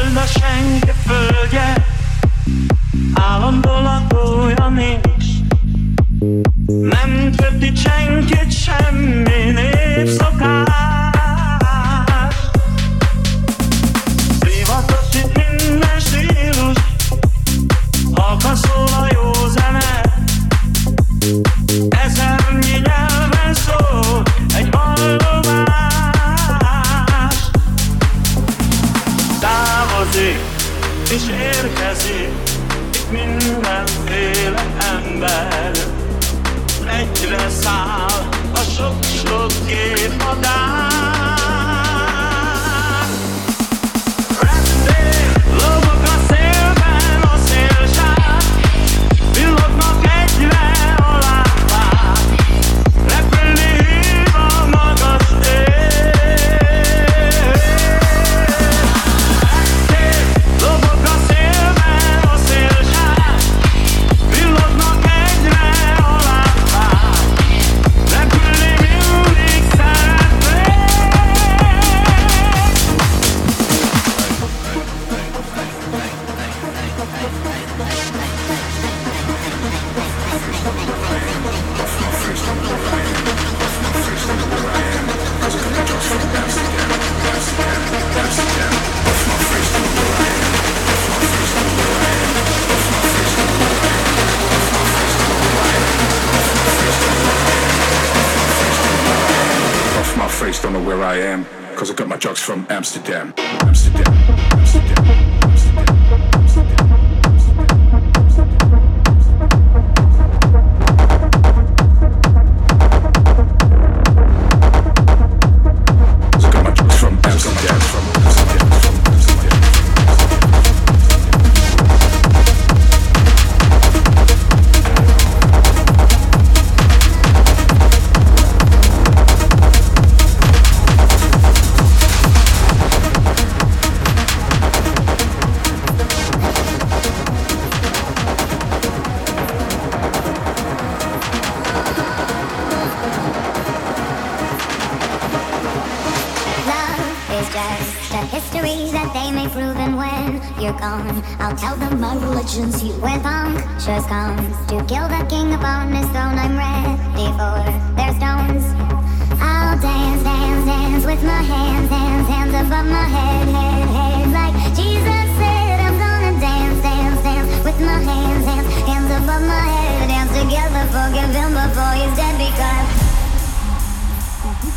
Föld a senki földje. Állandóan olyan nincs Nem többi senkit semmit.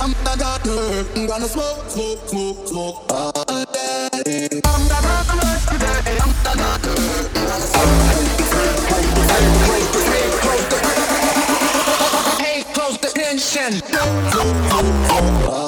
I'm the that. I'm gonna smoke, smoke, smoke, smoke all day. I'm the that today. I'm not that girl. I'm gonna smoke. Pay close attention. Smoke, smoke, smoke all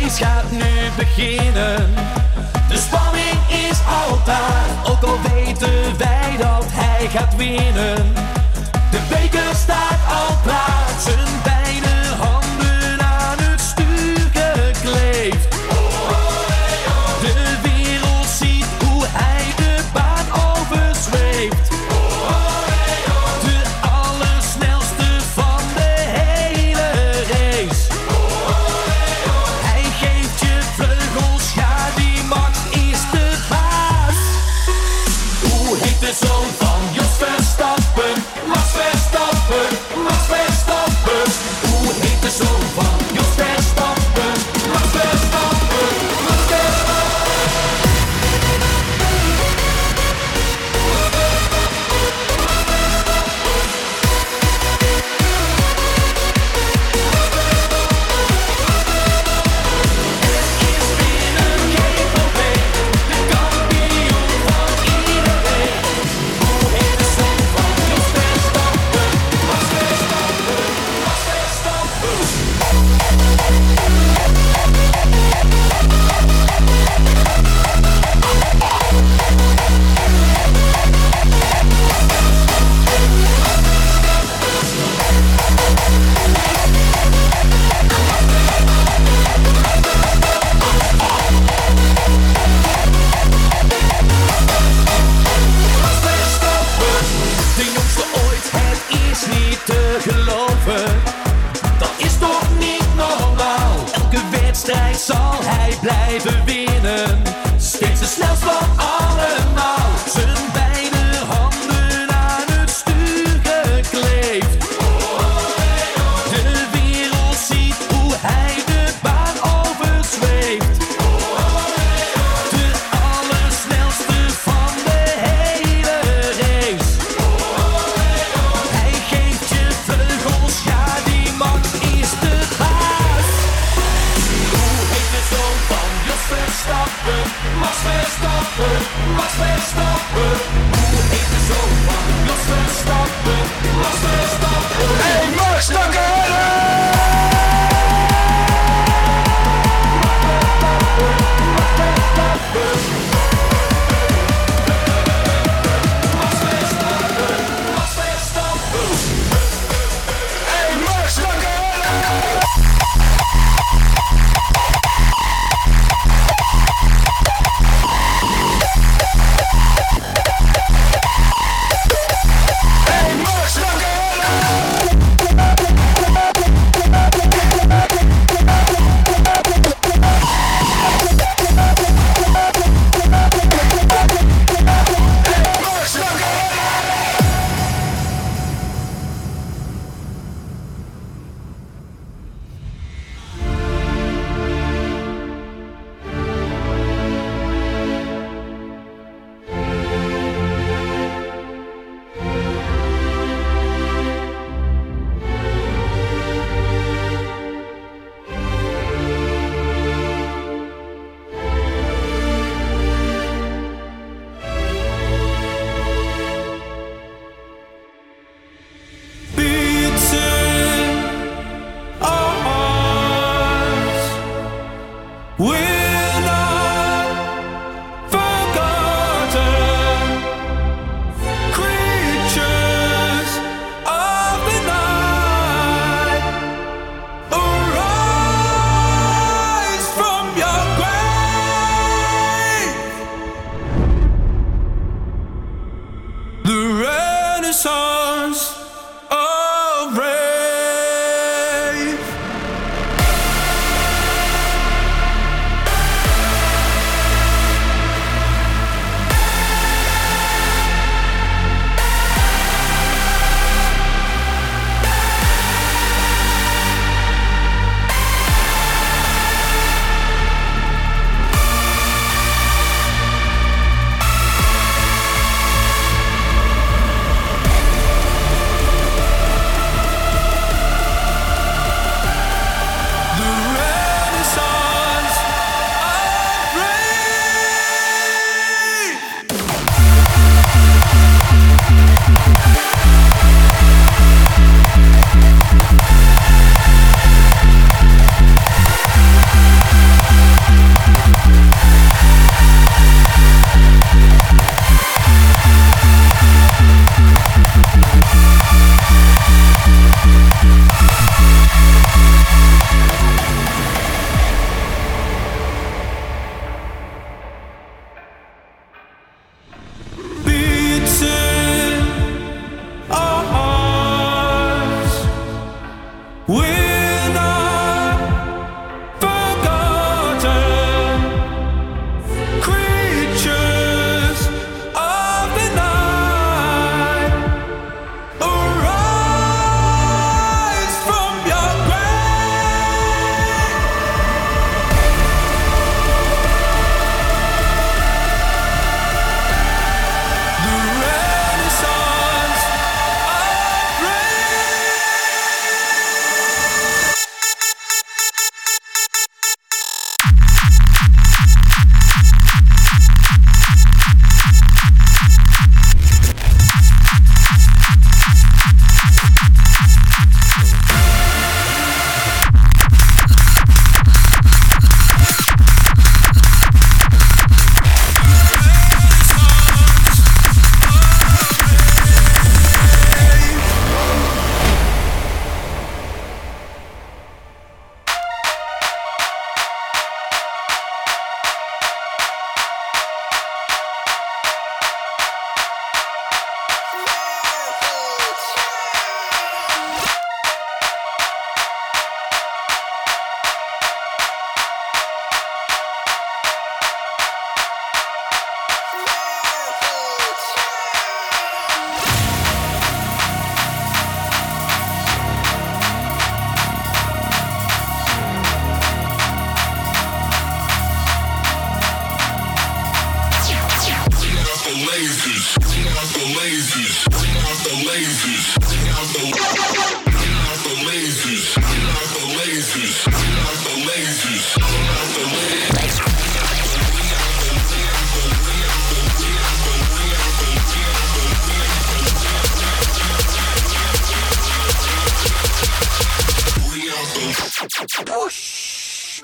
feest gaat nu beginnen. De spanning is altijd, ook al weten wij dat hij gaat winnen. De beker staat al plaatsen bij. lasers. Get out out the the lasers.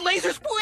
Laser spoil!